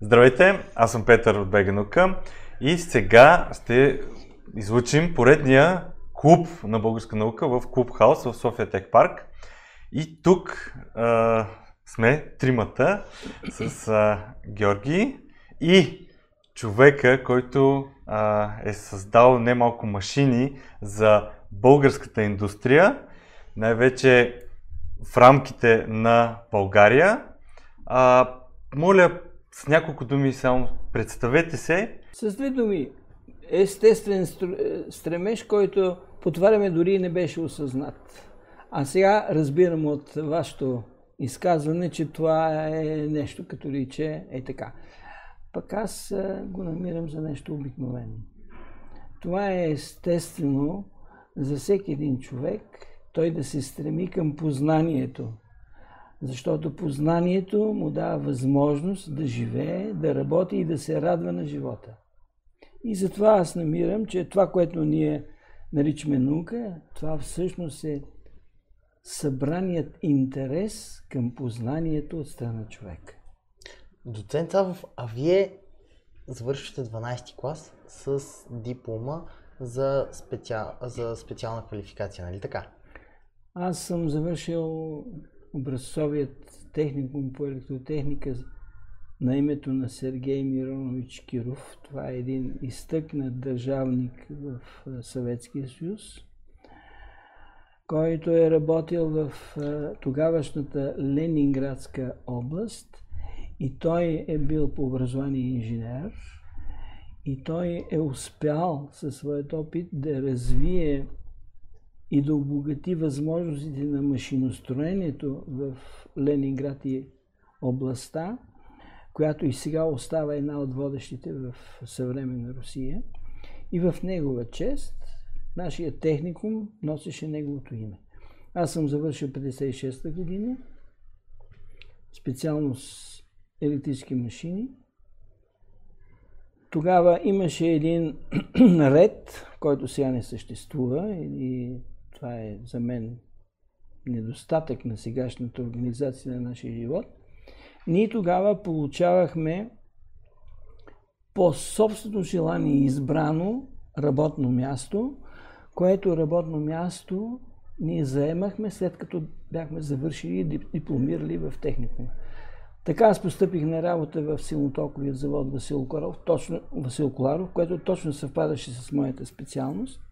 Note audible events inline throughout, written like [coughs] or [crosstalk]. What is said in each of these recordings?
Здравейте, аз съм Петър от Беганука и сега ще излучим поредния клуб на българска наука в Клуб Хаус в София Тек Парк. И тук а, сме тримата с а, Георги и човека, който а, е създал немалко машини за българската индустрия, най-вече в рамките на България. А, моля, с няколко думи само представете се. С две думи, естествен стремеж, който по дори не беше осъзнат. А сега разбирам от вашето изказване, че това е нещо като личе е така. Пък аз го намирам за нещо обикновено. Това е естествено за всеки един човек, той да се стреми към познанието. Защото познанието му дава възможност да живее, да работи и да се радва на живота. И затова аз намирам, че това, което ние наричаме наука, това всъщност е събраният интерес към познанието от страна на човек. Доцент Савов, а вие завършвате 12 клас с диплома за, специал, за специална квалификация, нали така? Аз съм завършил образцовият техникум по електротехника на името на Сергей Миронович Киров. Това е един изтъкнат държавник в Съветския съюз, който е работил в тогавашната Ленинградска област и той е бил по образование инженер и той е успял със своят опит да развие и да обогати възможностите на машиностроението в Ленинград и областта, която и сега остава една от водещите в съвременна Русия. И в негова чест нашия техникум носеше неговото име. Аз съм завършил 56-та година, специалност електрически машини. Тогава имаше един [clears throat] ред, който сега не съществува и това е за мен недостатък на сегашната организация на нашия живот. Ние тогава получавахме по собствено желание избрано работно място, което работно място ние заемахме след като бяхме завършили и дипломирали в техникум. Така аз постъпих на работа в силнотоковия завод Васил Коларов, точно, Васил Коларов, което точно съвпадаше с моята специалност.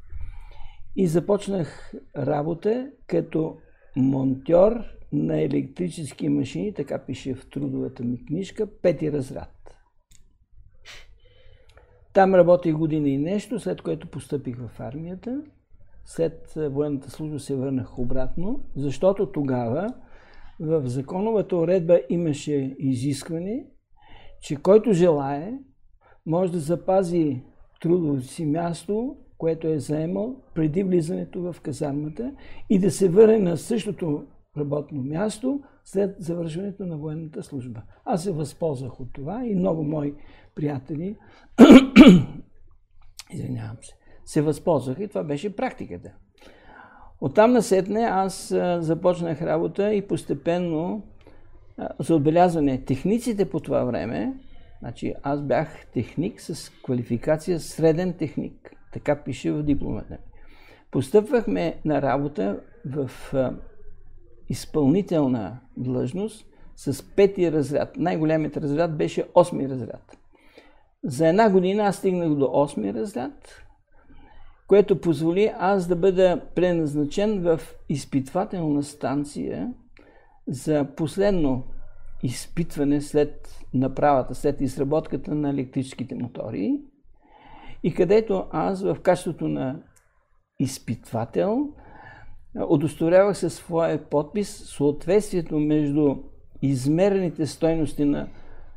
И започнах работа като монтьор на електрически машини, така пише в трудовата ми книжка, пети разряд. Там работих година и нещо, след което постъпих в армията. След военната служба се върнах обратно, защото тогава в законовата уредба имаше изискване, че който желае, може да запази трудовото си място което е заемал преди влизането в казармата и да се върне на същото работно място след завършването на военната служба. Аз се възползвах от това и много мои приятели, [coughs] извинявам се, се възползваха и това беше практиката. Оттам насетне аз започнах работа и постепенно за отбелязване техниците по това време, значи аз бях техник с квалификация среден техник. Така пише в дипломата. Постъпвахме на работа в изпълнителна длъжност с пети разряд. Най-големият разряд беше осми разряд. За една година аз стигнах до осми разряд, което позволи аз да бъда преназначен в изпитвателна станция за последно изпитване след направата, след изработката на електрическите мотори и където аз в качеството на изпитвател удостоверявах със своя подпис съответствието между измерените стойности на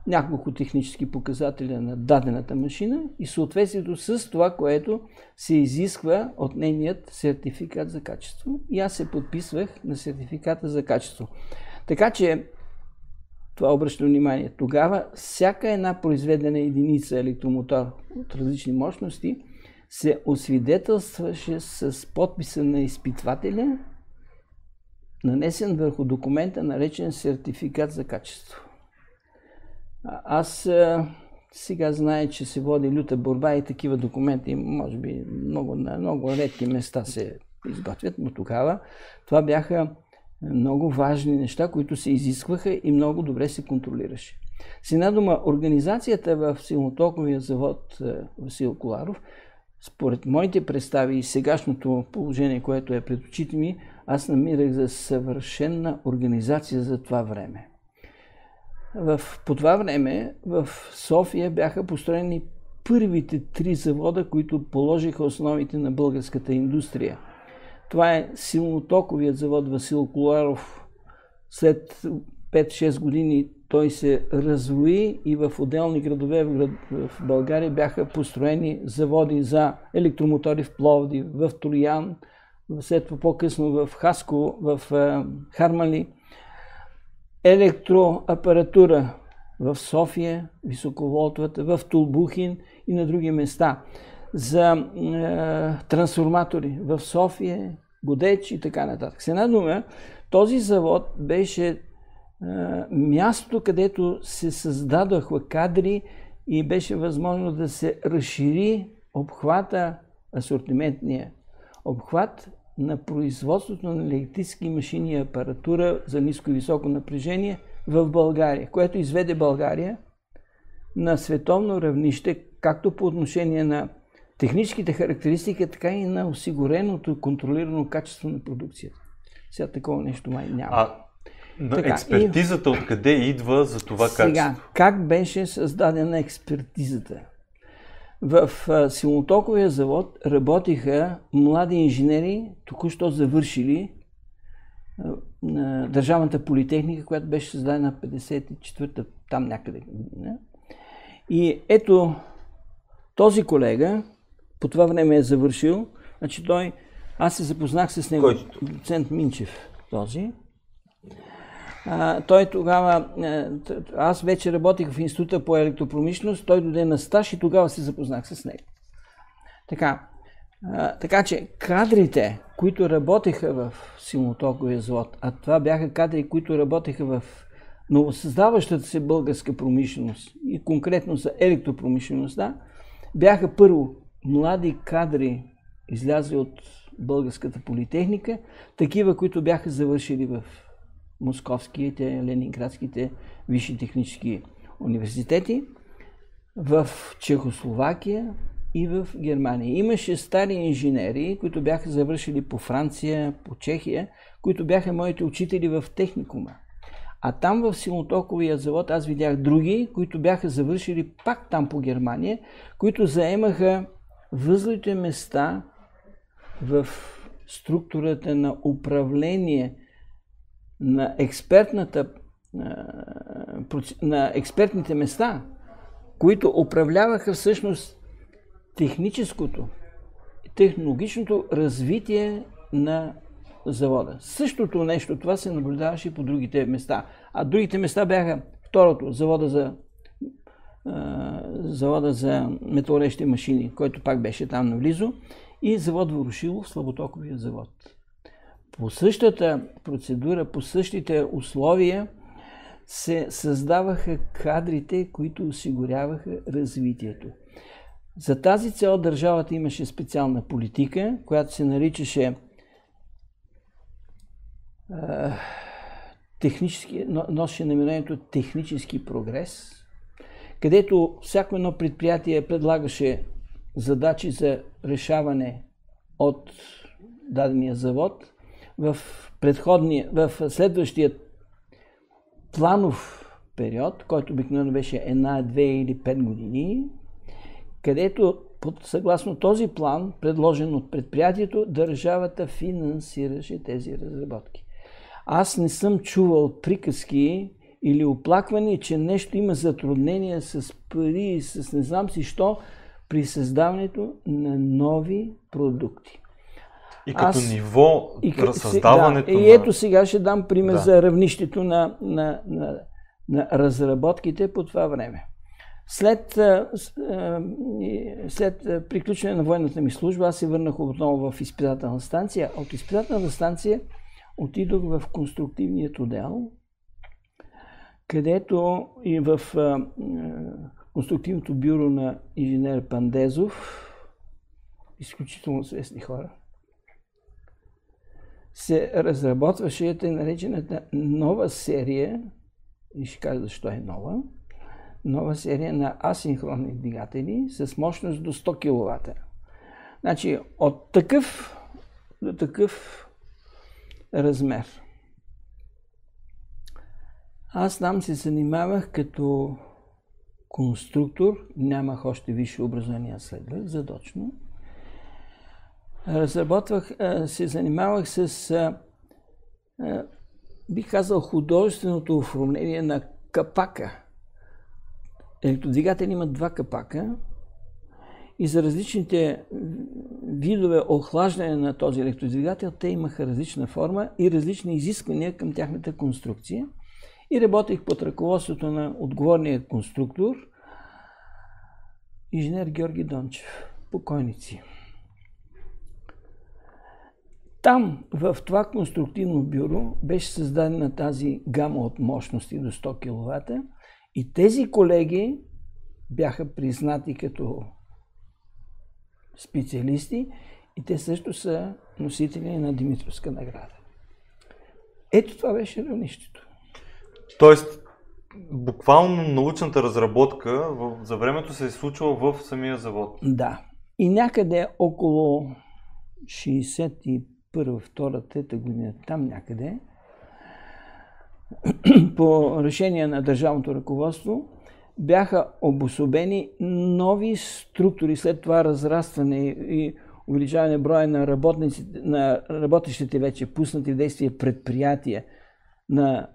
няколко технически показателя на дадената машина и съответствието с това, което се изисква от нейният сертификат за качество. И аз се подписвах на сертификата за качество. Така че това обръща внимание. Тогава всяка една произведена единица електромотор от различни мощности се освидетелстваше с подписа на изпитвателя, нанесен върху документа, наречен сертификат за качество. Аз сега знае, че се води люта борба и такива документи, може би много, на много редки места се изготвят, но тогава това бяха много важни неща, които се изискваха и много добре се контролираше. С една дума, организацията в силнотоковия завод Васил Коларов, според моите представи и сегашното положение, което е пред очите ми, аз намирах за съвършенна организация за това време. В, по това време в София бяха построени първите три завода, които положиха основите на българската индустрия. Това е силнотоковият завод Васил Коларов. След 5-6 години той се развои и в отделни градове в, България бяха построени заводи за електромотори в Пловди, в Троян, след това по-късно в Хаско, в Хармали електроапаратура в София, високоволтовата, в Тулбухин и на други места. За е, трансформатори в София, Годеч и така нататък. С една дума, този завод беше е, място, където се създадоха кадри и беше възможно да се разшири обхвата, асортиментния обхват на производството на електрически машини и апаратура за ниско и високо напрежение в България, което изведе България на световно равнище, както по отношение на техническите характеристики, така и на осигуреното контролирано качество на продукцията. Сега такова нещо май няма. А, така, експертизата и... откъде идва за това сега, качество? как беше създадена експертизата? В силнотоковия завод работиха млади инженери, току-що завършили на Държавната политехника, която беше създадена 54-та, там някъде година. И ето този колега по това време е завършил. Значи той, аз се запознах с него, Който? доцент Минчев този. А, той тогава, аз вече работих в Института по електропромишленост, той дойде на стаж и тогава се запознах с него. Така, а, така че кадрите, които работеха в силнотоковия завод, а това бяха кадри, които работеха в новосъздаващата се българска промишленост и конкретно за електропромишлеността, бяха първо млади кадри, излязли от българската политехника, такива, които бяха завършили в московските, ленинградските висши технически университети, в Чехословакия и в Германия. Имаше стари инженери, които бяха завършили по Франция, по Чехия, които бяха моите учители в техникума. А там в Силнотоковия завод аз видях други, които бяха завършили пак там по Германия, които заемаха възлите места в структурата на управление на експертната на експертните места, които управляваха всъщност техническото, технологичното развитие на завода. Същото нещо, това се наблюдаваше и по другите места. А другите места бяха второто, завода за завода за металорещи машини, който пак беше там наблизо, и завод Ворошилов, слаботоковия завод по същата процедура, по същите условия се създаваха кадрите, които осигуряваха развитието. За тази цел държавата имаше специална политика, която се наричаше технически, носеше наименованието технически прогрес, където всяко едно предприятие предлагаше задачи за решаване от дадения завод в предходния, в следващия планов период, който обикновено беше една, две или пет години, където под, съгласно този план, предложен от предприятието, държавата финансираше тези разработки. Аз не съм чувал приказки или оплакване, че нещо има затруднения с пари, с не знам си що, при създаването на нови продукти. И като Аз, ниво и, създаването да, на... И ето сега ще дам пример да. за равнището на, на, на, на разработките по това време. След, след приключване на военната ми служба, аз се върнах отново в изпитателна станция. От изпитателна станция отидох в конструктивният отдел, където и в конструктивното бюро на инженер Пандезов, изключително свестни хора, се разработваше тъй наречената нова серия, и ще кажа защо е нова, нова серия на асинхронни двигатели с мощност до 100 кВт. Значи от такъв до такъв размер. Аз там се занимавах като конструктор, нямах още висше образование, следвах задочно. Разработвах, се занимавах с, бих казал, художественото оформление на капака. Електродвигатели имат два капака и за различните видове охлаждане на този електродвигател, те имаха различна форма и различни изисквания към тяхната конструкция. И работех под ръководството на отговорния конструктор, инженер Георги Дончев, покойници. Там, в това конструктивно бюро, беше създадена тази гама от мощности до 100 кВт и тези колеги бяха признати като специалисти и те също са носители на Димитровска награда. Ето това беше равнището. Тоест, буквално научната разработка за времето се е случвала в самия завод. Да. И някъде около 61 2 3 година, там някъде, [clears throat] по решение на държавното ръководство, бяха обособени нови структури, след това разрастване и увеличаване броя на, на работещите вече пуснати в действие предприятия на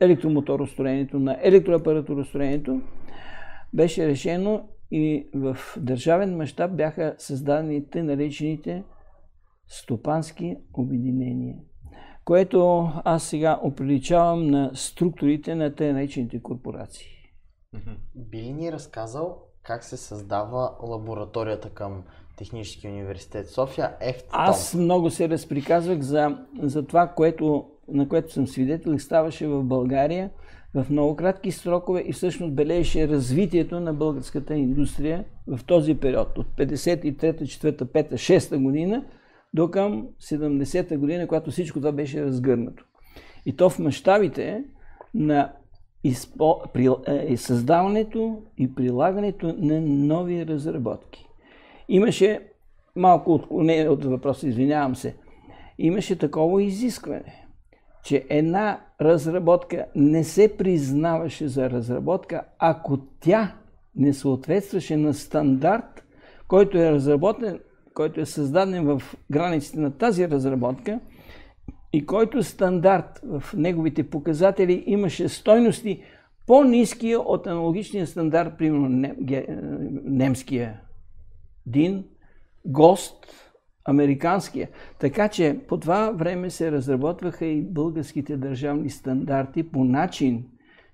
електромоторостроението, на електроапаратуростроението, беше решено и в държавен мащаб бяха създадени те наречените стопански обединения, което аз сега оприличавам на структурите на те наречените корпорации. Би ли ни разказал как се създава лабораторията към Технически университет София, ЕФТ? Аз много се разприказвах за, за това, което, на което съм свидетел и ставаше в България в много кратки срокове и всъщност бележеше развитието на българската индустрия в този период от 53-та, 4-та, 5-та, 6-та година до към 70-та година, когато всичко това беше разгърнато. И то в мащабите на изпо... при... е, създаването и прилагането на нови разработки. Имаше малко отклонение от въпроса, извинявам се. Имаше такова изискване, че една разработка не се признаваше за разработка, ако тя не съответстваше на стандарт, който е разработен, който е създаден в границите на тази разработка – и който стандарт в неговите показатели имаше стойности по-низки от аналогичния стандарт, примерно немския ДИН, ГОСТ, американския. Така че по това време се разработваха и българските държавни стандарти по начин,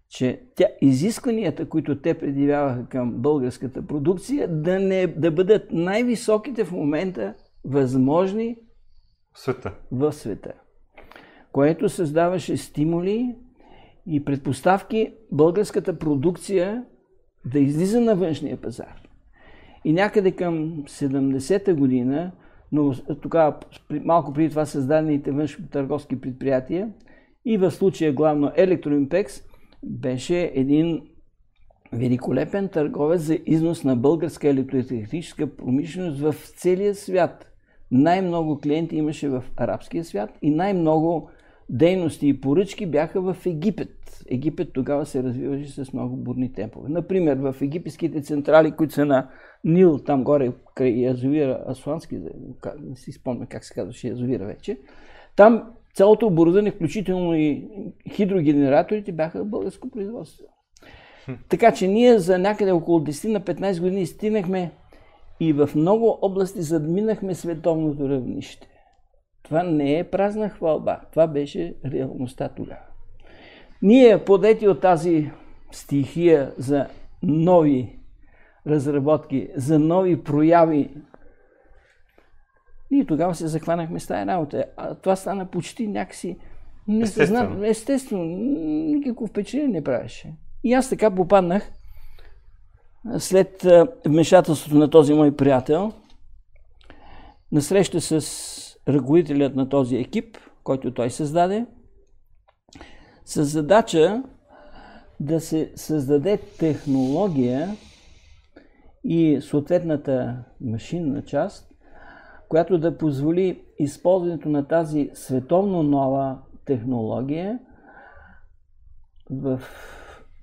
че тя, изискванията, които те предявяваха към българската продукция, да, не, да бъдат най-високите в момента възможни света. в света което създаваше стимули и предпоставки българската продукция да излиза на външния пазар. И някъде към 70-та година, но тогава малко преди това създадените външни търговски предприятия и в случая главно Електроимпекс беше един великолепен търговец за износ на българска електротехническа промишленост в целия свят. Най-много клиенти имаше в арабския свят и най-много дейности и поръчки бяха в Египет. Египет тогава се развиваше с много бурни темпове. Например, в египетските централи, които са на Нил, там горе край язовира Асуански, не си спомня как се казваше язовира вече, там цялото оборудване, включително и хидрогенераторите, бяха българско производство. Така че ние за някъде около 10 на 15 години стигнахме и в много области задминахме световното равнище. Това не е празна хвалба. Това беше реалността тогава. Ние, подети от тази стихия за нови разработки, за нови прояви, ние тогава се захванахме с тази работа. А това стана почти някакси Естествено. Естествено. Естествено, никакво впечатление не правеше. И аз така попаднах след вмешателството на този мой приятел, на среща с ръководителят на този екип, който той създаде, с задача да се създаде технология и съответната машинна част, която да позволи използването на тази световно нова технология в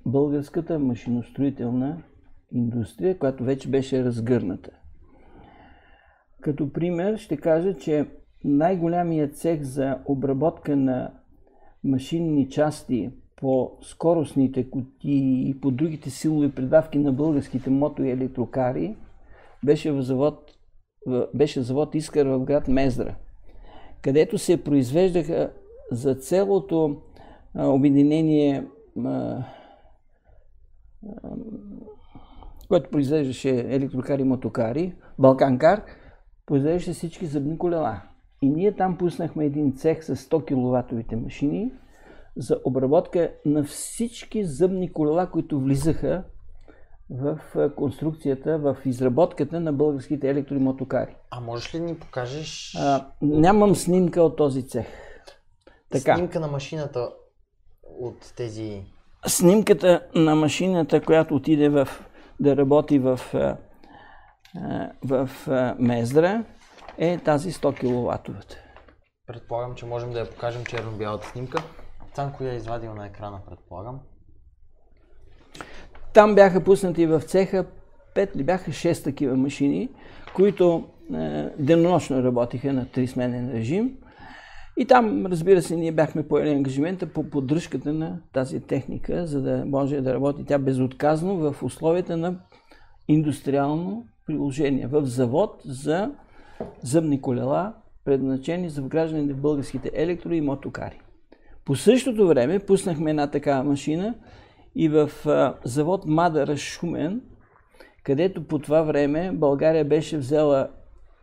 българската машиностроителна индустрия, която вече беше разгърната. Като пример ще кажа, че най-голямият цех за обработка на машинни части по скоростните кутии и по другите силови предавки на българските мото и електрокари беше, в завод, беше завод Искър в град Мездра, където се произвеждаха за целото а, обединение, а, а, което произвеждаше електрокари и мотокари, Балканкар, произвеждаше всички зъбни колела. И ние там пуснахме един цех с 100 киловатовите машини за обработка на всички зъбни колела, които влизаха в конструкцията, в изработката на българските електромотокари. А можеш ли да ни покажеш А, нямам снимка от този цех. Така. снимка на машината от тези... Снимката на машината, която отиде в, да работи в, в а, Мездра, е тази 100 киловатовата. Предполагам, че можем да я покажем черно-бялата снимка. Цанко я е извадил на екрана, предполагам. Там бяха пуснати в цеха 5 ли бяха 6 такива машини, които е, денонощно работиха на трисменен режим. И там, разбира се, ние бяхме поели ангажимента по поддръжката на тази техника, за да може да работи тя безотказно в условията на индустриално приложение, в завод за зъбни колела, предназначени за вграждане в българските електро и мотокари. По същото време пуснахме една такава машина и в а, завод Мадара Шумен, където по това време България беше взела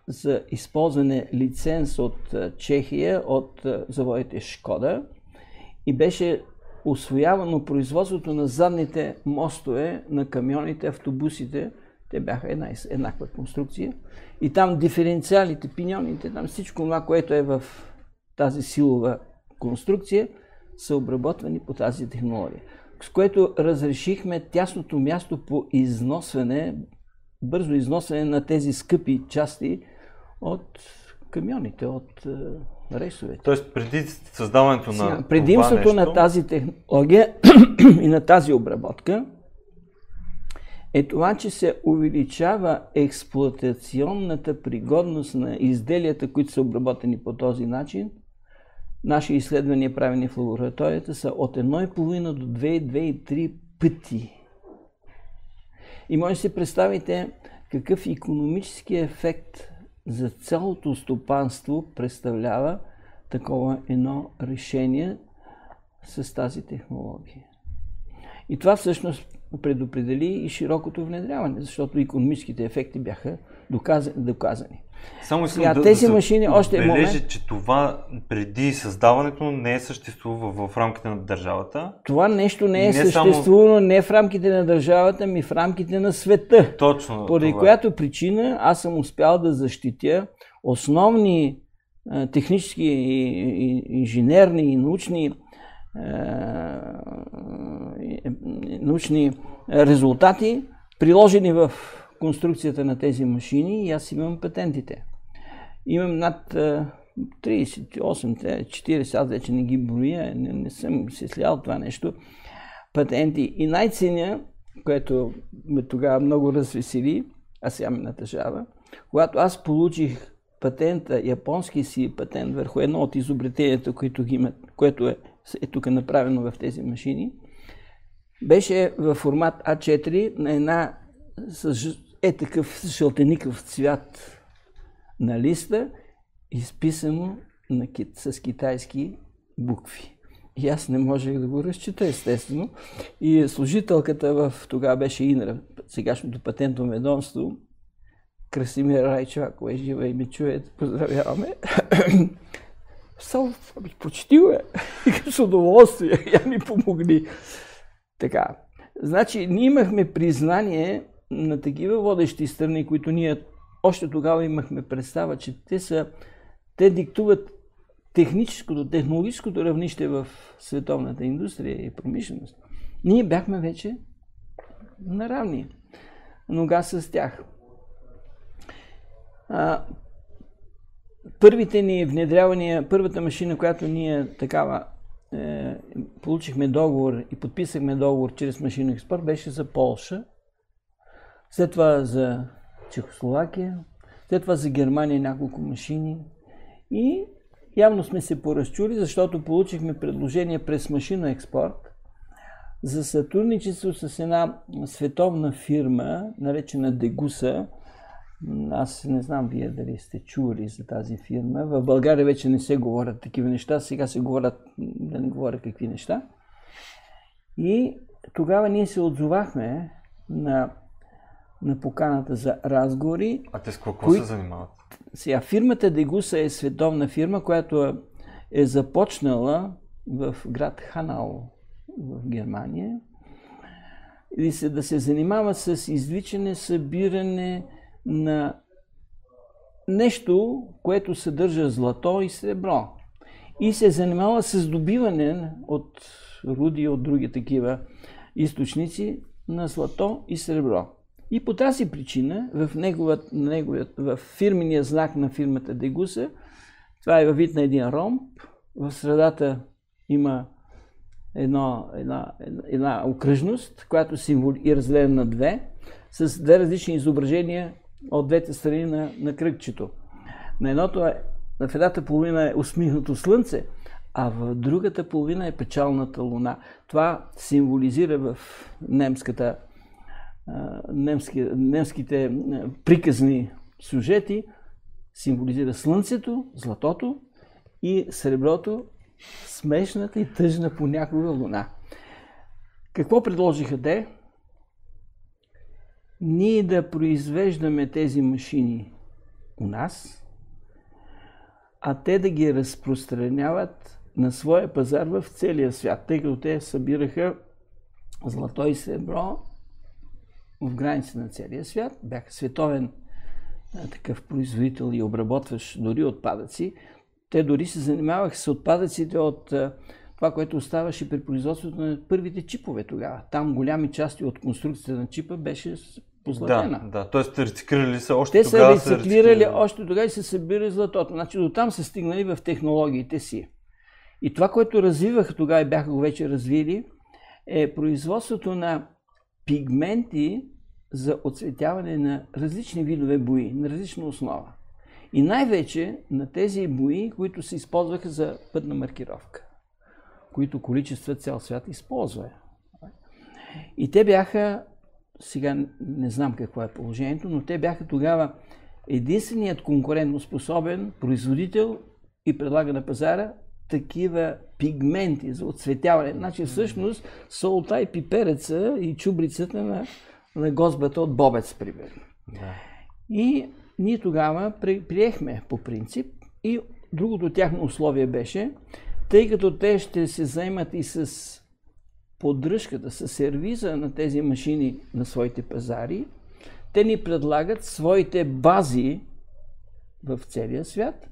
за използване лиценз от Чехия, от заводите Шкода и беше освоявано производството на задните мостове на камионите, автобусите. Те бяха една, еднаква конструкция. И там диференциалите, пиньоните, там всичко това, което е в тази силова конструкция, са обработвани по тази технология. С което разрешихме тясното място по износване, бързо износване на тези скъпи части от камионите, от е, рейсовете. Тоест, преди създаването на Сега, това Предимството нещо, на тази технология [clears throat] и на тази обработка е това, че се увеличава експлуатационната пригодност на изделията, които са обработени по този начин. Наши изследвания, правени в лабораторията, са от 1,5 до 2,2,3 пъти. И може да си представите какъв економически ефект за цялото стопанство представлява такова едно решение с тази технология. И това всъщност предопредели и широкото внедряване, защото економическите ефекти бяха доказани. Само искам Сега, да, тези да машини, още отбележа, момент- че това преди създаването не е съществува в рамките на държавата. Това нещо не е Не само- съществувано не в рамките на държавата, ми в рамките на света. Точно Поради това. която причина аз съм успял да защитя основни технически, и, инженерни и научни, научни резултати, приложени в конструкцията на тези машини и аз имам патентите. Имам над а, 38, те, 40, аз вече не ги броя, не, не съм се слял това нещо, патенти. И най-ценя, което ме тогава много развесели, а сега ме натъжава, когато аз получих патента, японски си патент върху едно от изобретенията, които ги имат, което е, е тук направено в тези машини, беше в формат А4 на една с, е такъв жълтеникъв цвят на листа, изписано на, с китайски букви. И аз не можех да го разчита, естествено. И служителката в тогава беше Инра, сегашното патентно ведомство, Красимир Райчо, ако е жива и ме чуе, поздравяваме. Само, ами, го е. [laughs] С удоволствие. [laughs] Я ми помогни. Така. Значи, ние имахме признание на такива водещи страни, които ние още тогава имахме представа, че те са, те диктуват техническото, технологическото равнище в световната индустрия и промишленост. Ние бяхме вече наравни нога с тях. А, първите ни внедрявания, първата машина, която ние такава е, получихме договор и подписахме договор чрез машина експорт, беше за Полша, след това за Чехословакия, след това за Германия няколко машини и явно сме се поразчули, защото получихме предложение през машина експорт за сътрудничество с една световна фирма, наречена Дегуса. Аз не знам вие дали сте чули за тази фирма. В България вече не се говорят такива неща, сега се говорят, да не говоря какви неща. И тогава ние се отзовахме на, на поканата за разговори. А те с какво кои... се занимават? Сега, фирмата Дегуса е световна фирма, която е започнала в град Ханал в Германия и се, да се занимава с извличане, събиране на нещо, което съдържа злато и сребро. И се занимава с добиване от руди от други такива източници на злато и сребро. И по тази причина в, неговът, неговият, в фирмения знак на фирмата Дегуса, това е във вид на един ромб, в средата има едно, една, една окръжност, която символ и разделена на две, с две различни изображения от двете страни на, на кръгчето. На едното е, на в едната половина е усмихнато слънце, а в другата половина е печалната луна. Това символизира в немската, немски, немските приказни сюжети, символизира слънцето, златото и среброто, смешната и тъжна понякога луна. Какво предложиха те? Ние да произвеждаме тези машини у нас, а те да ги разпространяват на своя пазар в целия свят, тъй като те събираха злато и сребро в граници на целия свят, бяха световен такъв производител и обработваш дори отпадъци. Те дори се занимаваха с отпадъците от това, което оставаше при производството на първите чипове тогава. Там голями части от конструкцията на чипа беше позлатена. Да, да. Тоест рециклирали са още Те тогава. Те са рециклирали са още тогава и са събирали златото. Значи до там са стигнали в технологиите си. И това, което развиваха тогава и бяха го вече развили, е производството на пигменти за оцветяване на различни видове бои, на различна основа. И най-вече на тези бои, които се използваха за пътна маркировка, които количества цял свят използва. И те бяха, сега не знам какво е положението, но те бяха тогава единственият конкурентно способен производител и предлага на пазара такива пигменти за оцветяване. Значи всъщност солта и пипереца и чубрицата на, на гозбата от бобец, примерно. Да. И ние тогава приехме по принцип и другото тяхно условие беше, тъй като те ще се заемат и с поддръжката, с сервиза на тези машини на своите пазари, те ни предлагат своите бази в целия свят.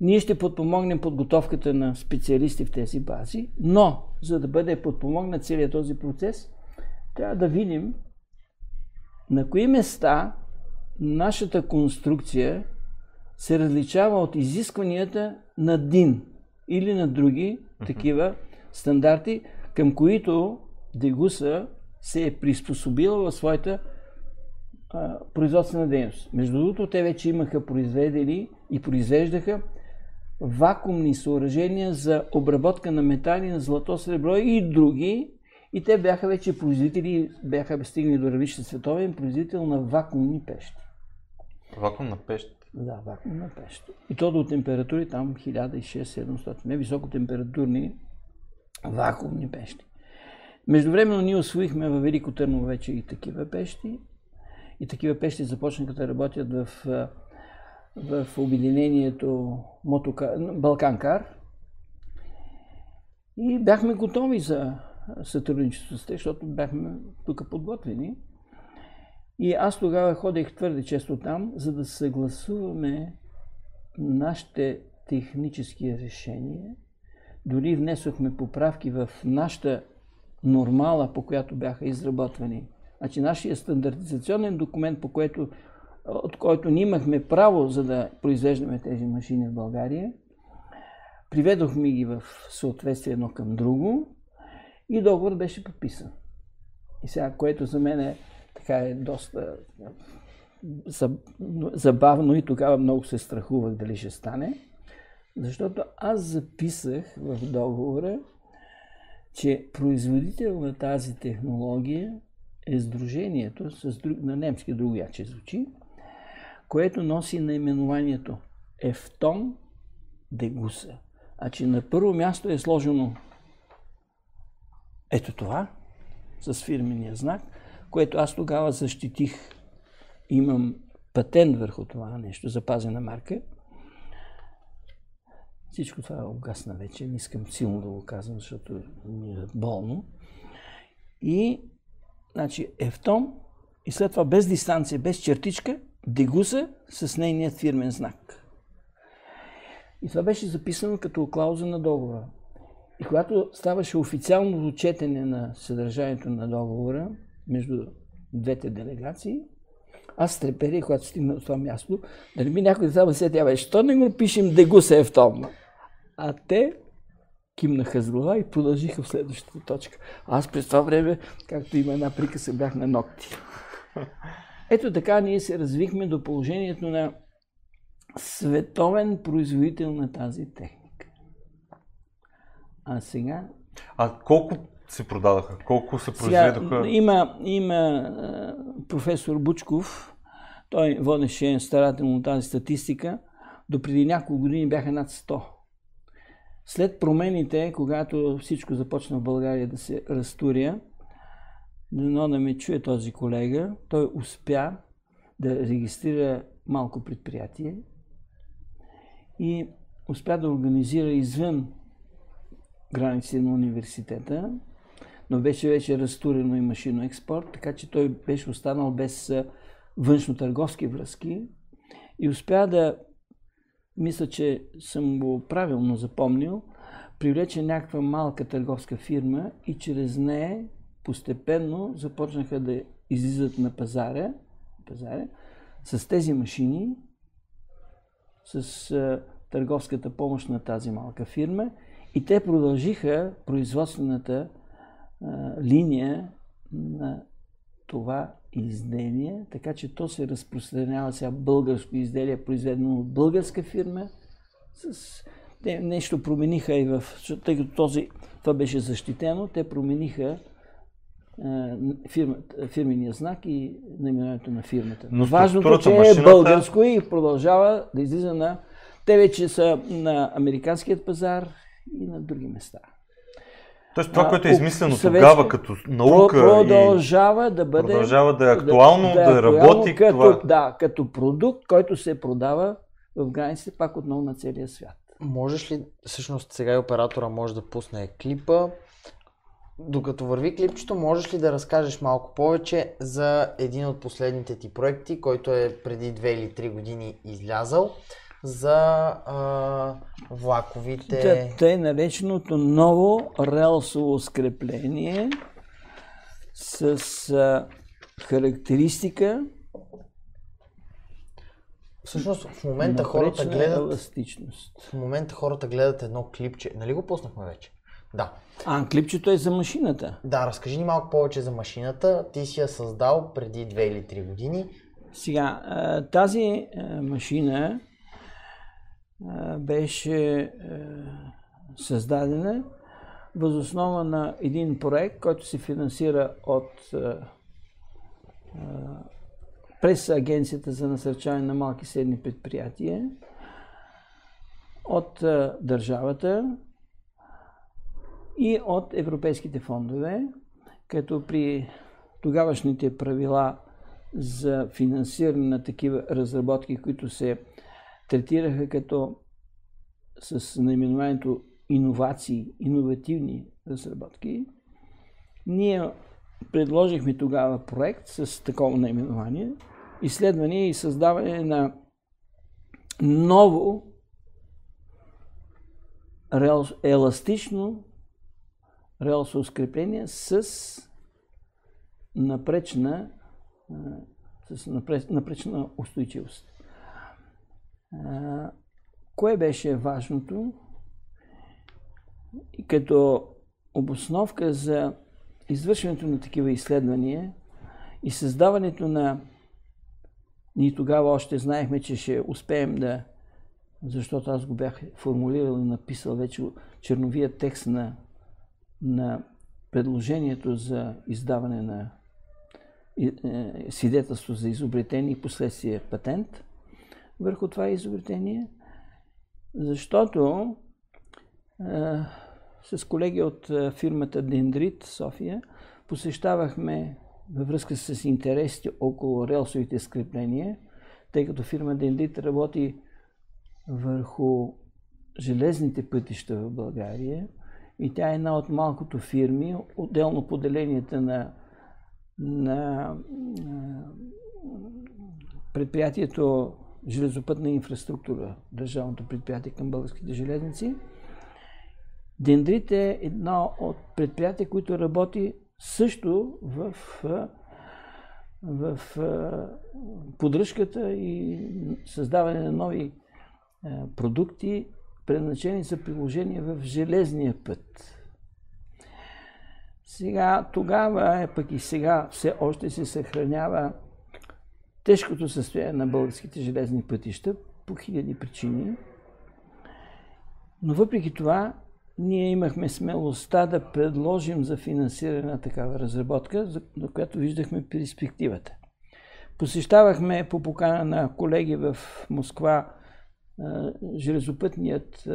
Ние ще подпомогнем подготовката на специалисти в тези бази, но за да бъде подпомогнат целият този процес, трябва да видим на кои места нашата конструкция се различава от изискванията на ДИН или на други такива стандарти, към които Дегуса се е приспособила в своята а, производствена дейност. Между другото, те вече имаха произведени и произвеждаха вакуумни съоръжения за обработка на метали, на злато, сребро и други. И те бяха вече производители, бяха стигнали до равнище световен производител на вакуумни пещи. Вакуумна пещ? Да, вакуумна пещ. И то до температури там 1600-700. Не високотемпературни вакуумни пещи. Междувременно ние освоихме във Велико Търново вече и такива пещи. И такива пещи започнаха да работят в в обединението Мотока... Балканкар и бяхме готови за сътрудничество с те, защото бяхме тук подготвени. И аз тогава ходех твърде често там, за да съгласуваме нашите технически решения. Дори внесохме поправки в нашата нормала, по която бяха изработвани. Значи нашия стандартизационен документ, по което, от който ние имахме право за да произвеждаме тези машини в България, приведохме ги в съответствие едно към друго и договор беше подписан. И сега, което за мен е така е доста забавно и тогава много се страхувах дали ще стане, защото аз записах в договора, че производител на тази технология е сдружението, с друг, на немски другояче звучи, което носи наименованието Ефтон Дегуса. Значи на първо място е сложено ето това, с фирмения знак, което аз тогава защитих. Имам патент върху това нещо, запазена марка. Всичко това е обгасна вече, не искам силно да го казвам, защото ми е болно. И, значи, Ефтон, и след това без дистанция, без чертичка, Дегуса с нейният фирмен знак. И това беше записано като клауза на договора. И когато ставаше официално отчетене на съдържанието на договора между двете делегации, аз треперих, когато стигна до това място, да не ми някой само се тя що не го пишем Дегуса Ефтон? А те кимнаха с глава и продължиха в следващата точка. Аз през това време, както има една приказка, бях на ногти. Ето така ние се развихме до положението на световен производител на тази техника. А сега... А колко се продадаха? Колко се произведоха? Сега, има, има професор Бучков, той водеше старателно тази статистика. До преди няколко години бяха над 100. След промените, когато всичко започна в България да се разтуря, но да ме чуе този колега, той успя да регистрира малко предприятие и успя да организира извън границите на университета, но беше вече разтурено и машино експорт, така че той беше останал без външно-търговски връзки. И успя да мисля, че съм го правилно запомнил, привлече някаква малка търговска фирма и чрез нея постепенно започнаха да излизат на пазара, пазара с тези машини, с а, търговската помощ на тази малка фирма. И те продължиха производствената а, линия на това изделие, така че то се разпространява сега българско изделие, произведено от българска фирма. С... Те нещо промениха и в... Тъй като този, това беше защитено, те промениха фирма, фирмения знак и наименованието на фирмата. Но Важното, че машината... е българско и продължава да излиза на... Те вече са на американският пазар и на други места. Тоест това, което е измислено съветска, тогава като наука продължава и да бъде продължава да е актуално, да, да, да работи като, това. Да, като продукт, който се продава в границите пак отново на целия свят. Можеш ли, всъщност сега и оператора може да пусне клипа, докато върви клипчето, можеш ли да разкажеш малко повече за един от последните ти проекти, който е преди 2 или 3 години излязал? За а, влаковите. Те, те нареченото ново релсово скрепление с а, характеристика. Всъщност в момента хората гледат. Еластичност. В момента хората гледат едно клипче. Нали го пуснахме вече? Да. А, клипчето е за машината. Да, разкажи ни малко повече за машината. Ти си я създал преди 2 или 3 години. Сега, тази машина беше създадена възоснова на един проект, който се финансира от през Агенцията за насърчаване на малки и средни предприятия, от държавата и от европейските фондове, като при тогавашните правила за финансиране на такива разработки, които се третираха като с наименованието иновации, иновативни разработки. Ние предложихме тогава проект с такова наименование изследване и създаване на ново еластично релсово скрепление с напречна, с напречна устойчивост. Кое беше важното? Като обосновка за извършването на такива изследвания и създаването на... Ние тогава още знаехме, че ще успеем да... Защото аз го бях формулирал и написал вече черновия текст на, на предложението за издаване на е, свидетелство за изобретение и последствие патент върху това изобретение, защото с колеги от фирмата Дендрит София посещавахме във връзка с интересите около релсовите скрепления, тъй като фирма Дендрит работи върху железните пътища в България и тя е една от малкото фирми, отделно поделенията на, на предприятието железопътна инфраструктура, държавното предприятие към българските железници. Дендрит е едно от предприятия, които работи също в, в поддръжката и създаване на нови продукти, предназначени за приложение в железния път. Сега, тогава, е пък и сега все още се съхранява тежкото състояние на българските железни пътища по хиляди причини. Но въпреки това, ние имахме смелостта да предложим за финансиране на такава разработка, за която виждахме перспективата. Посещавахме по покана на колеги в Москва Железопътният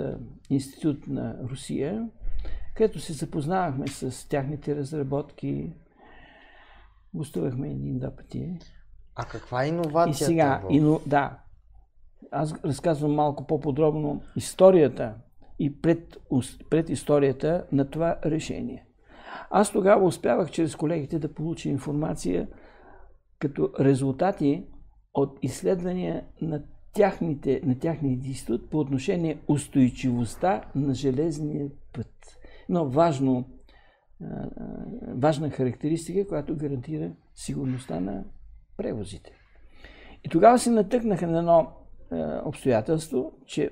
институт на Русия, където се запознавахме с тяхните разработки. Гостувахме един-два пъти. А каква е иновацията? И сега, в... ино, да, аз разказвам малко по-подробно историята и пред, пред историята на това решение. Аз тогава успявах чрез колегите да получа информация като резултати от изследвания на, тяхните, на тяхния институт по отношение устойчивостта на железния път. Но важно, важна характеристика, която гарантира сигурността на превозите. И тогава се натъкнаха на едно е, обстоятелство, че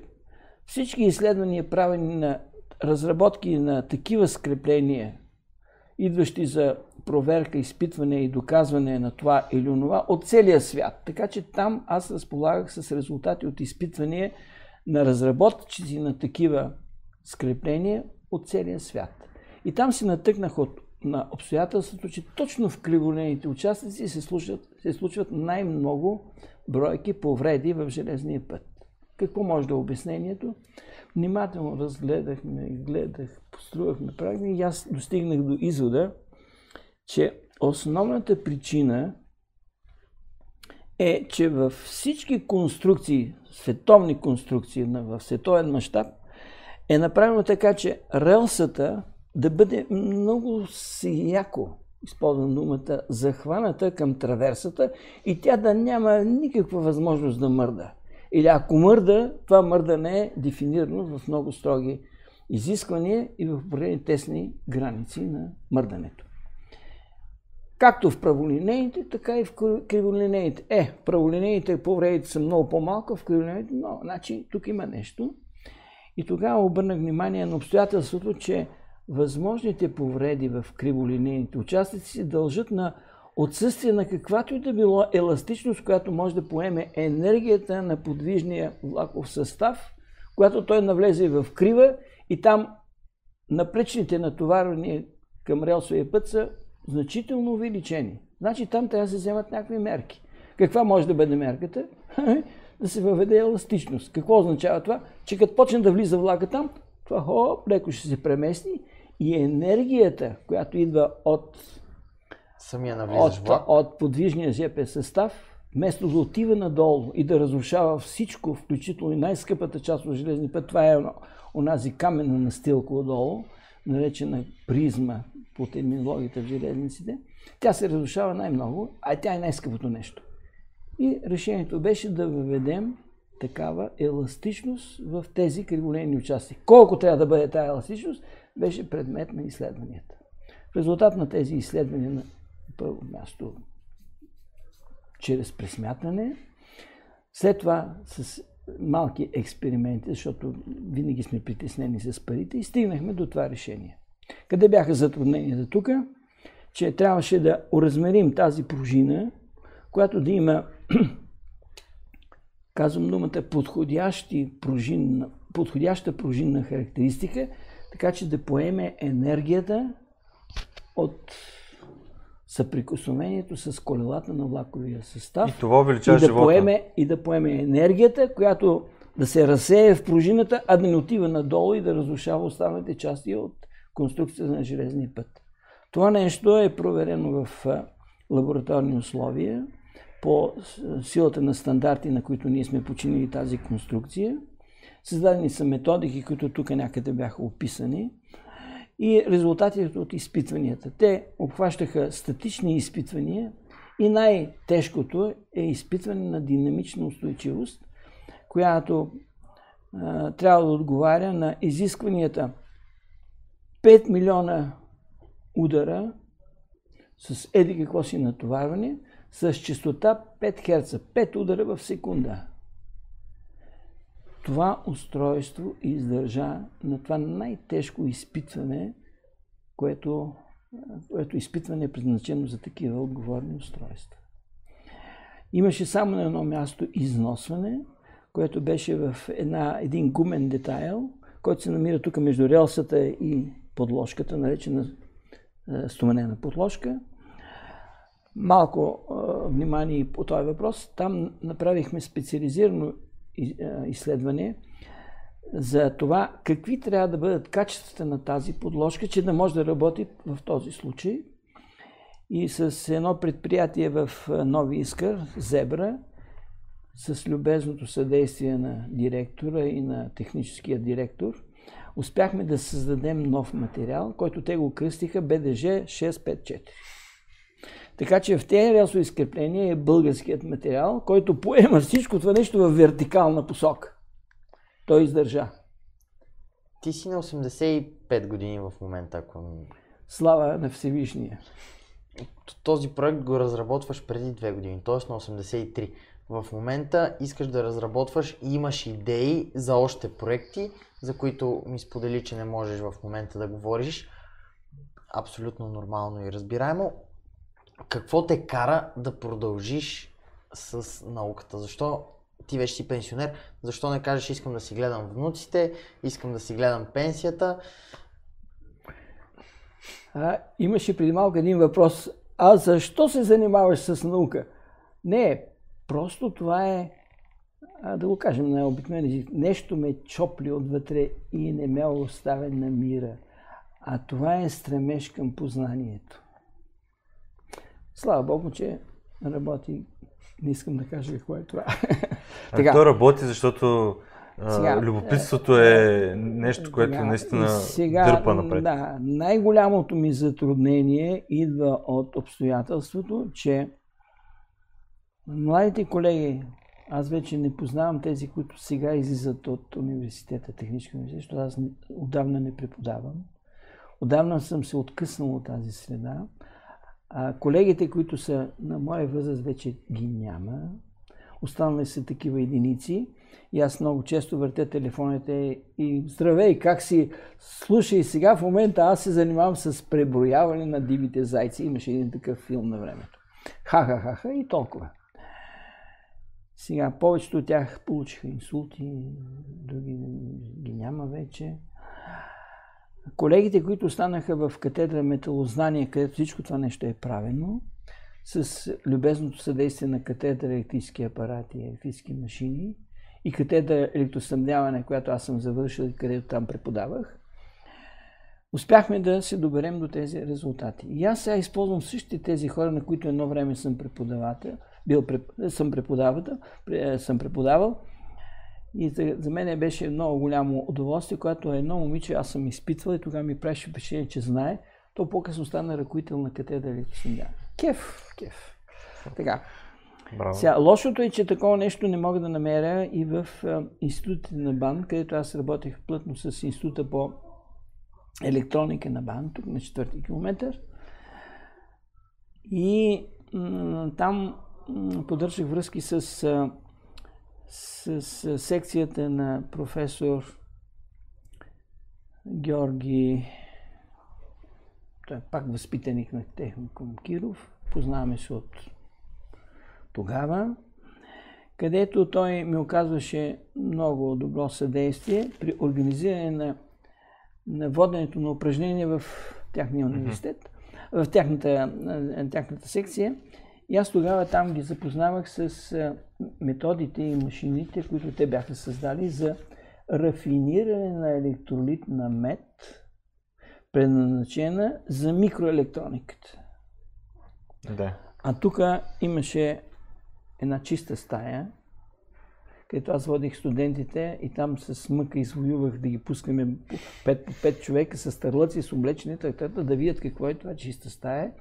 всички изследвания, правени на разработки на такива скрепления, идващи за проверка, изпитване и доказване на това или онова от целия свят. Така че там аз разполагах с резултати от изпитвания на разработчици на такива скрепления от целия свят. И там се натъкнах от на обстоятелството, че точно в криволените участъци се случват, се случват най-много бройки повреди в железния път. Какво може да е обяснението? Внимателно разгледахме, гледах, построихме, правихме и аз достигнах до извода, че основната причина е, че във всички конструкции, световни конструкции в световен мащаб, е направено така, че релсата да бъде много сияко, използвам думата, захваната към траверсата и тя да няма никаква възможност да мърда. Или ако мърда, това мърдане е дефинирано в много строги изисквания и в определени тесни граници на мърдането. Както в праволинейните, така и в криволинейните. Е, праволинейните повредите са много по-малко, в криволинейните но, Значи, тук има нещо. И тогава обърнах внимание на обстоятелството, че възможните повреди в криволинейните участъци се дължат на отсъствие на каквато и да било еластичност, която може да поеме енергията на подвижния влаков състав, когато той навлезе в крива и там напречните натоварвания към релсовия път са значително увеличени. Значи там трябва да се вземат някакви мерки. Каква може да бъде мерката? [laughs] да се въведе еластичност. Какво означава това? Че като почне да влиза влака там, това хоп, леко ще се премести и енергията, която идва от, Самия от, от подвижния ЖП състав, вместо да отива надолу и да разрушава всичко, включително и най-скъпата част от железния път, това е онази каменна настилка отдолу, наречена призма по терминологията в железниците, тя се разрушава най-много, а тя е най-скъпото нещо. И решението беше да въведем такава еластичност в тези криволейни участъци. Колко трябва да бъде тази еластичност, беше предмет на изследванията. В резултат на тези изследвания на първо място чрез пресмятане, след това с малки експерименти, защото винаги сме притеснени с парите и стигнахме до това решение. Къде бяха затрудненията тук? Че трябваше да уразмерим тази пружина, която да има, [clears throat] казвам думата, подходящи пружин, подходяща пружинна характеристика, така че да поеме енергията от съприкосновението с колелата на влаковия състав. И това увеличава и да живота. Поеме, и да поеме енергията, която да се разсее в пружината, а да не отива надолу и да разрушава останалите части от конструкцията на железния път. Това нещо е проверено в лабораторни условия по силата на стандарти, на които ние сме починили тази конструкция. Създадени са методики, които тук някъде бяха описани и резултатите от изпитванията. Те обхващаха статични изпитвания и най-тежкото е изпитване на динамична устойчивост, която а, трябва да отговаря на изискванията 5 милиона удара с еди какво си натоварване, с частота 5 Хц, 5 удара в секунда. Това устройство издържа на това най-тежко изпитване, което, което изпитване е предназначено за такива отговорни устройства. Имаше само на едно място износване, което беше в една, един гумен детайл, който се намира тук между релсата и подложката, наречена стоманена подложка. Малко внимание по този въпрос. Там направихме специализирано изследване за това какви трябва да бъдат качествата на тази подложка, че да може да работи в този случай. И с едно предприятие в Нови Искър, Зебра, с любезното съдействие на директора и на техническия директор, успяхме да създадем нов материал, който те го кръстиха БДЖ 654. Така че в тези релсови скрепления е българският материал, който поема всичко това нещо в вертикална посока. Той издържа. Ти си на 85 години в момента, ако... Слава на Всевишния. Този проект го разработваш преди две години, т.е. на 83. В момента искаш да разработваш и имаш идеи за още проекти, за които ми сподели, че не можеш в момента да говориш. Абсолютно нормално и разбираемо. Какво те кара да продължиш с науката? Защо ти вече си пенсионер, защо не кажеш искам да си гледам внуците, искам да си гледам пенсията? А, имаше преди малко един въпрос. А защо се занимаваш с наука? Не, просто това е, а, да го кажем на обикновен език, нещо ме чопли отвътре и не ме оставя на мира. А това е стремеж към познанието. Слава Богу, че работи. Не искам да кажа какво е това. така. То работи, защото сега, любопитството е нещо, което сега, наистина сега, дърпа напред. Да, най-голямото ми затруднение идва от обстоятелството, че младите колеги, аз вече не познавам тези, които сега излизат от университета, технически университет, защото аз отдавна не преподавам. Отдавна съм се откъснал от тази среда. А, колегите, които са на моя възраст, вече ги няма. Останали са такива единици. И аз много често въртя телефоните и здравей, как си? Слушай, сега в момента аз се занимавам с преброяване на дивите зайци. Имаше един такъв филм на времето. Ха-ха-ха-ха и толкова. Сега повечето от тях получиха инсулти, други ги няма вече. Колегите, които останаха в катедра металознание, където всичко това нещо е правено, с любезното съдействие на катедра електрически апарати и електрически машини и катедра електросъмняване, която аз съм завършил където там преподавах, успяхме да се доберем до тези резултати. И аз сега използвам същите тези хора, на които едно време съм преподавател, бил, съм, преподавал, съм преподавал. И за, за мен беше много голямо удоволствие, когато едно момиче аз съм изпитвал и тогава ми правеше впечатление, че знае. То по-късно стана ръководител на катедра електросъндя. Кеф, кеф. Така. Браво. Сега, лошото е, че такова нещо не мога да намеря и в а, институтите на БАН, където аз работех плътно с института по електроника на БАН, тук на четвърти километър. И м- там м- поддържах връзки с, а, с, с секцията на професор Георги, той е пак възпитаник на Техникум Киров, познаваме се от тогава, където той ми оказваше много добро съдействие при организиране на, на воденето на упражнения в тяхния университет, в тяхната, тяхната секция. И аз тогава там ги запознавах с методите и машините, които те бяха създали за рафиниране на електролитна мед, предназначена за микроелектрониката. Да. А тук имаше една чиста стая, където аз водих студентите и там с мъка извоювах да ги пускаме 5 по 5 човека с търлъци, с облечени, да видят какво е това чиста стая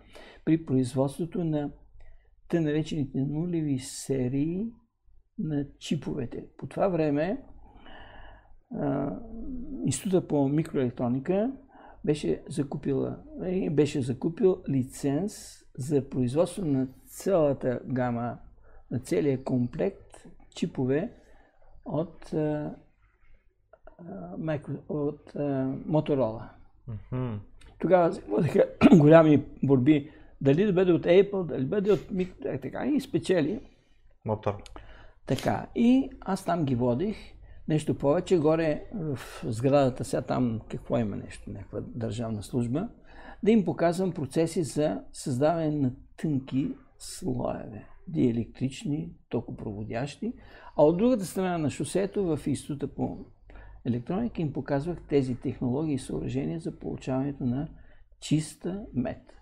при производството на те наречените нулеви серии на чиповете. По това време а, Института по микроелектроника беше, закупила, беше закупил лиценз за производство на цялата гама, на целия комплект чипове от, а, от а, Motorola. Mm-hmm. Тогава водиха [clears throat] голями борби дали да бъде от Apple, дали да бъде от Micro, така и спечели. Мотор. Така, и аз там ги водих. Нещо повече, горе в сградата, сега там какво има нещо, някаква държавна служба, да им показвам процеси за създаване на тънки слоеве, диелектрични, токопроводящи, а от другата страна на шосето в Института по електроника им показвах тези технологии и съоръжения за получаването на чиста мед.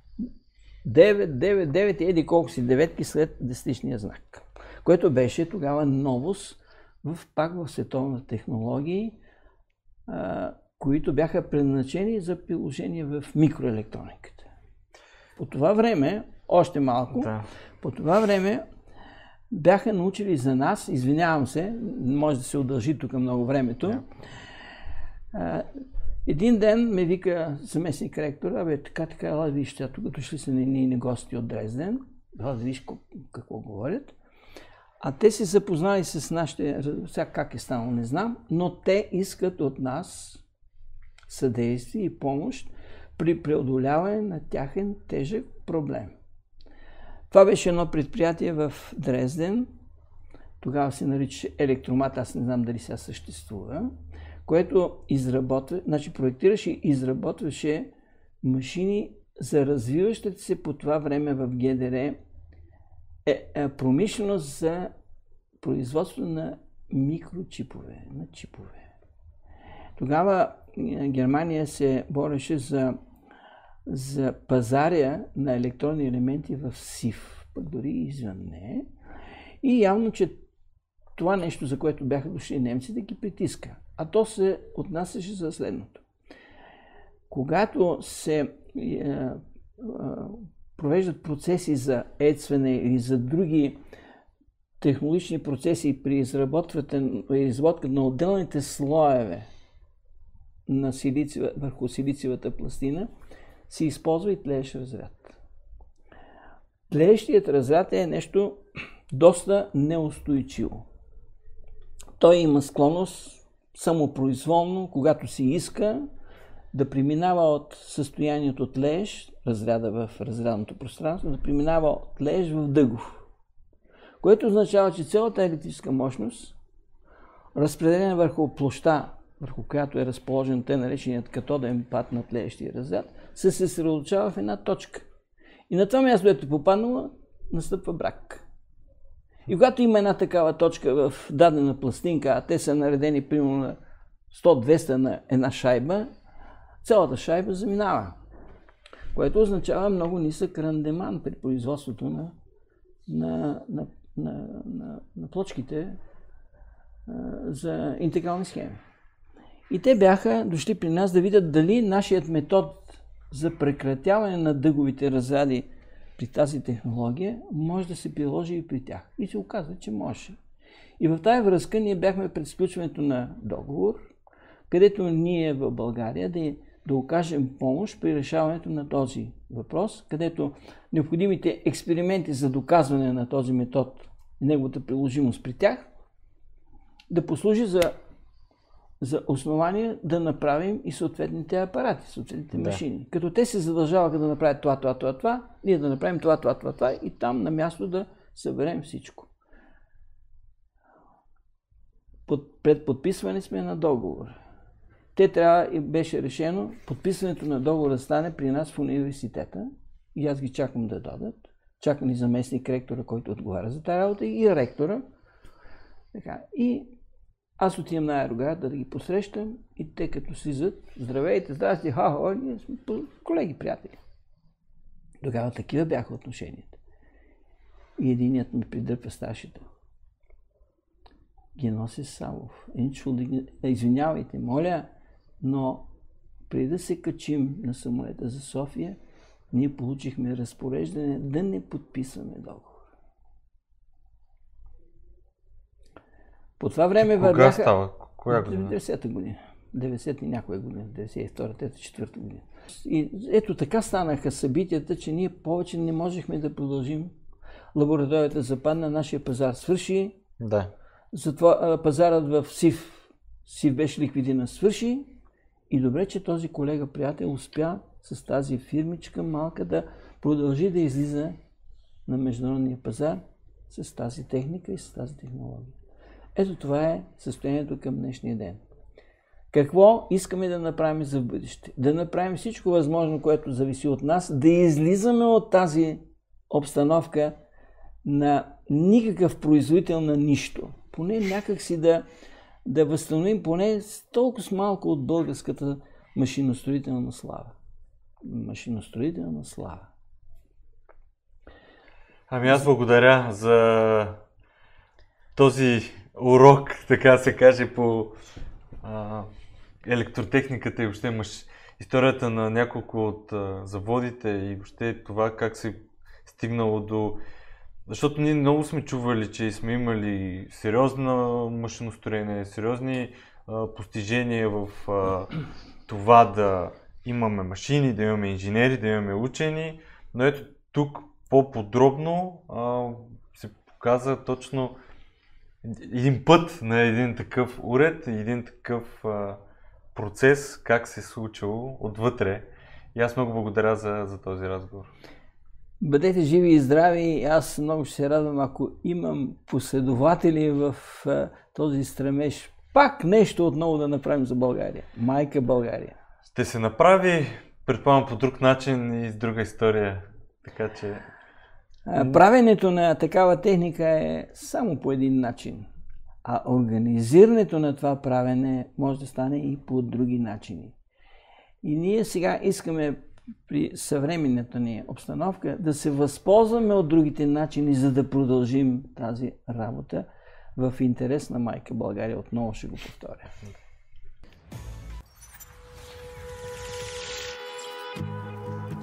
9, 9, 9 еди колко си деветки след десетичния знак, което беше тогава новост в, пак в световна технологии, а, които бяха предназначени за приложение в микроелектрониката. По това време, още малко, Да. по това време бяха научили за нас, извинявам се, може да се удължи тук много времето, а, един ден ме вика заместник ректор, абе така, така, ела виж, тук дошли са нейни гости от Дрезден, ела виж какво говорят. А те се запознали с нашите, сега как е станало, не знам, но те искат от нас съдействие и помощ при преодоляване на тяхен тежък проблем. Това беше едно предприятие в Дрезден, тогава се наричаше Електромат, аз не знам дали сега съществува, което изработва, значи проектираше и изработваше машини за развиващата се по това време в ГДР е, е, промишленост за производство на микрочипове, на чипове. Тогава е, Германия се бореше за, за пазаря на електронни елементи в СИФ, пък дори извън не. И явно, че това нещо, за което бяха дошли немците, ги притиска. А то се отнасяше за следното. Когато се е, провеждат процеси за ецвене или за други технологични процеси при изработка на отделните слоеве на силициева, върху силициевата пластина, се използва и тлеещ разряд. Тлеещият разряд е нещо доста неустойчиво. Той има склонност самопроизволно, когато си иска, да преминава от състоянието тлеещ, разряда в разрядното пространство, да преминава от тлеещ в дъгов. Което означава, че цялата електрическа мощност, разпределена върху площа, върху която е разположен те нареченият катоден пат на тлеещия разряд, се съсредоточава в една точка. И на това място, ето попаднала, настъпва брак. И когато има една такава точка в дадена пластинка, а те са наредени примерно на 100-200 на една шайба, цялата шайба заминава. Което означава много нисък рандеман при производството на на, на, на, на, на плочките а, за интегрални схеми. И те бяха дошли при нас да видят дали нашият метод за прекратяване на дъговите разряди при тази технология може да се приложи и при тях. И се оказа, че може. И в тази връзка ние бяхме пред сключването на договор, където ние в България да, да окажем помощ при решаването на този въпрос, където необходимите експерименти за доказване на този метод и неговата приложимост при тях да послужи за за основание да направим и съответните апарати, съответните да. машини. Като те се задължаваха да направят това, това, това, това, ние да направим това, това, това, това и там на място да съберем всичко. Под, пред подписване сме на договор. Те трябва и беше решено подписването на договора да стане при нас в университета и аз ги чакам да дадат. Чакам и заместник ректора, който отговаря за тази работа и ректора. Така. И аз отивам на аероград да, ги посрещам и те като слизат, здравейте, здрасти, ха, ха, ние сме колеги, приятели. Тогава такива бяха отношенията. И единият ми придърпа старшите. Геноси Савов. Извинявайте, моля, но преди да се качим на самолета за София, ние получихме разпореждане да не подписваме договор. По това време Кога вървяха... става? Коя година? 90-та година. 90 и някоя година. 92-та, 4-та година. И ето така станаха събитията, че ние повече не можехме да продължим. Лабораторията западна, нашия пазар свърши. Да. Затова пазарът в СИВ, СИВ беше ликвидиран, свърши. И добре, че този колега приятел успя с тази фирмичка малка да продължи да излиза на международния пазар с тази техника и с тази технология. Ето това е състоянието към днешния ден. Какво искаме да направим за бъдеще? Да направим всичко възможно, което зависи от нас, да излизаме от тази обстановка на никакъв производител на нищо. Поне някак си да, да възстановим поне толкова с малко от българската машиностроителна слава. Машиностроителна слава. Ами аз благодаря за този урок, така се каже, по а, електротехниката и въобще мъж, историята на няколко от а, заводите и въобще това как се стигнало до... Защото ние много сме чували, че сме имали сериозно машиностроение, сериозни а, постижения в а, това да имаме машини, да имаме инженери, да имаме учени, но ето тук по-подробно а, се показа точно един път на един такъв уред, един такъв а, процес, как се е случило отвътре. И аз много благодаря за, за този разговор. Бъдете живи и здрави. Аз много ще се радвам, ако имам последователи в а, този стремеж. Пак нещо отново да направим за България. Майка България. Ще се направи, предполагам, по друг начин и с друга история. Така че Правенето на такава техника е само по един начин. А организирането на това правене може да стане и по други начини. И ние сега искаме при съвременната ни обстановка да се възползваме от другите начини, за да продължим тази работа в интерес на майка България. Отново ще го повторя.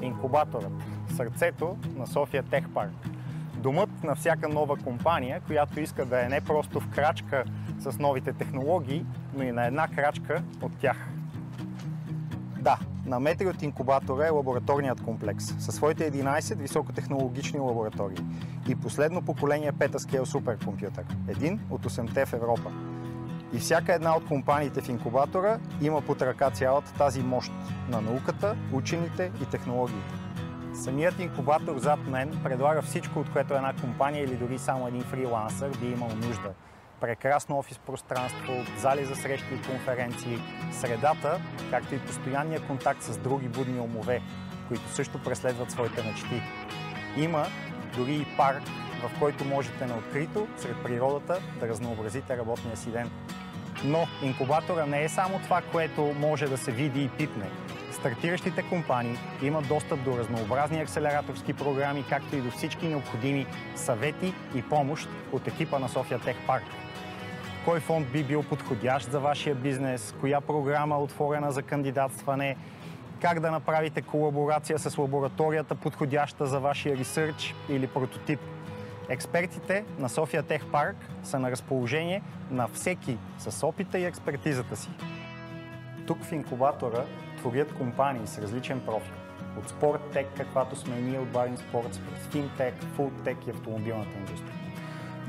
Инкубаторът сърцето на София Тех Парк. Домът на всяка нова компания, която иска да е не просто в крачка с новите технологии, но и на една крачка от тях. Да, на метри от инкубатора е лабораторният комплекс със своите 11 високотехнологични лаборатории и последно поколение Petascale суперкомпютър, един от 8-те в Европа. И всяка една от компаниите в инкубатора има под ръка цялата тази мощ на науката, учените и технологиите. Самият инкубатор зад мен предлага всичко, от което една компания или дори само един фрилансър би имал нужда. Прекрасно офис пространство, зали за срещи и конференции, средата, както и постоянния контакт с други будни умове, които също преследват своите мечти. Има дори и парк, в който можете на открито, сред природата, да разнообразите работния си ден. Но инкубатора не е само това, което може да се види и пипне. Стартиращите компании имат достъп до разнообразни акселераторски програми, както и до всички необходими съвети и помощ от екипа на София Тех Парк. Кой фонд би бил подходящ за вашия бизнес, коя програма е отворена за кандидатстване, как да направите колаборация с лабораторията, подходяща за вашия ресърч или прототип. Експертите на София Тех Парк са на разположение на всеки с опита и експертизата си. Тук в инкубатора творят компании с различен профил. От спорттек, каквато сме ние от Барин Спортс, през финтек, фултек и автомобилната индустрия.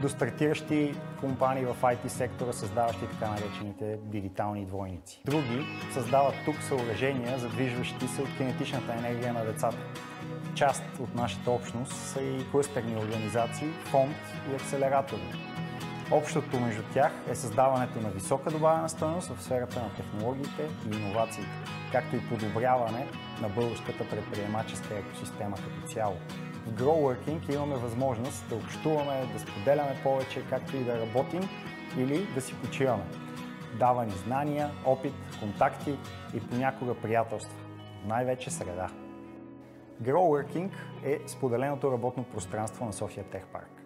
До стартиращи компании в IT сектора, създаващи така наречените дигитални двойници. Други създават тук съоръжения, задвижващи се от кинетичната енергия на децата. Част от нашата общност са и клъстерни организации, фонд и акселератори. Общото между тях е създаването на висока добавена стойност в сферата на технологиите и иновациите, както и подобряване на българската предприемаческа екосистема като цяло. В GrowWorking имаме възможност да общуваме, да споделяме повече, както и да работим или да си почиваме. Дава ни знания, опит, контакти и понякога приятелства. Най-вече среда. GrowWorking е споделеното работно пространство на София Тех Парк.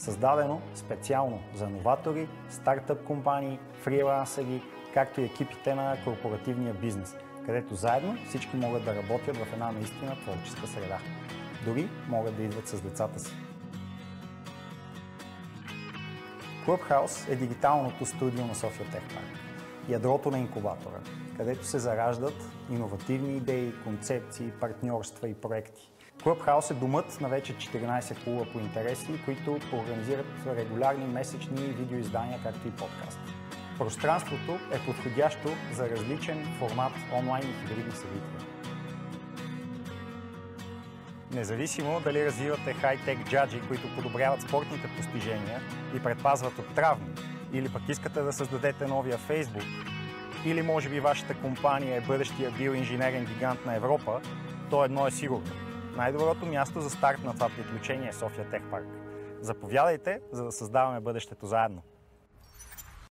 Създадено специално за новатори, стартъп компании, фрилансери, както и екипите на корпоративния бизнес, където заедно всички могат да работят в една наистина творческа среда. Дори могат да идват с децата си. Clubhouse е дигиталното студио на София Тех Парк, ядрото на инкубатора, където се зараждат иновативни идеи, концепции, партньорства и проекти. Clubhouse е думът на вече 14 клуба по интереси, които организират регулярни месечни видеоиздания, както и подкаст. Пространството е подходящо за различен формат онлайн и хибридни събития. Независимо дали развивате хай-тек джаджи, които подобряват спортните постижения и предпазват от травми, или пък искате да създадете новия Facebook, или може би вашата компания е бъдещия биоинженерен гигант на Европа, то едно е сигурно. Най-доброто място за старт на това приключение е София Тех Парк. Заповядайте, за да създаваме бъдещето заедно.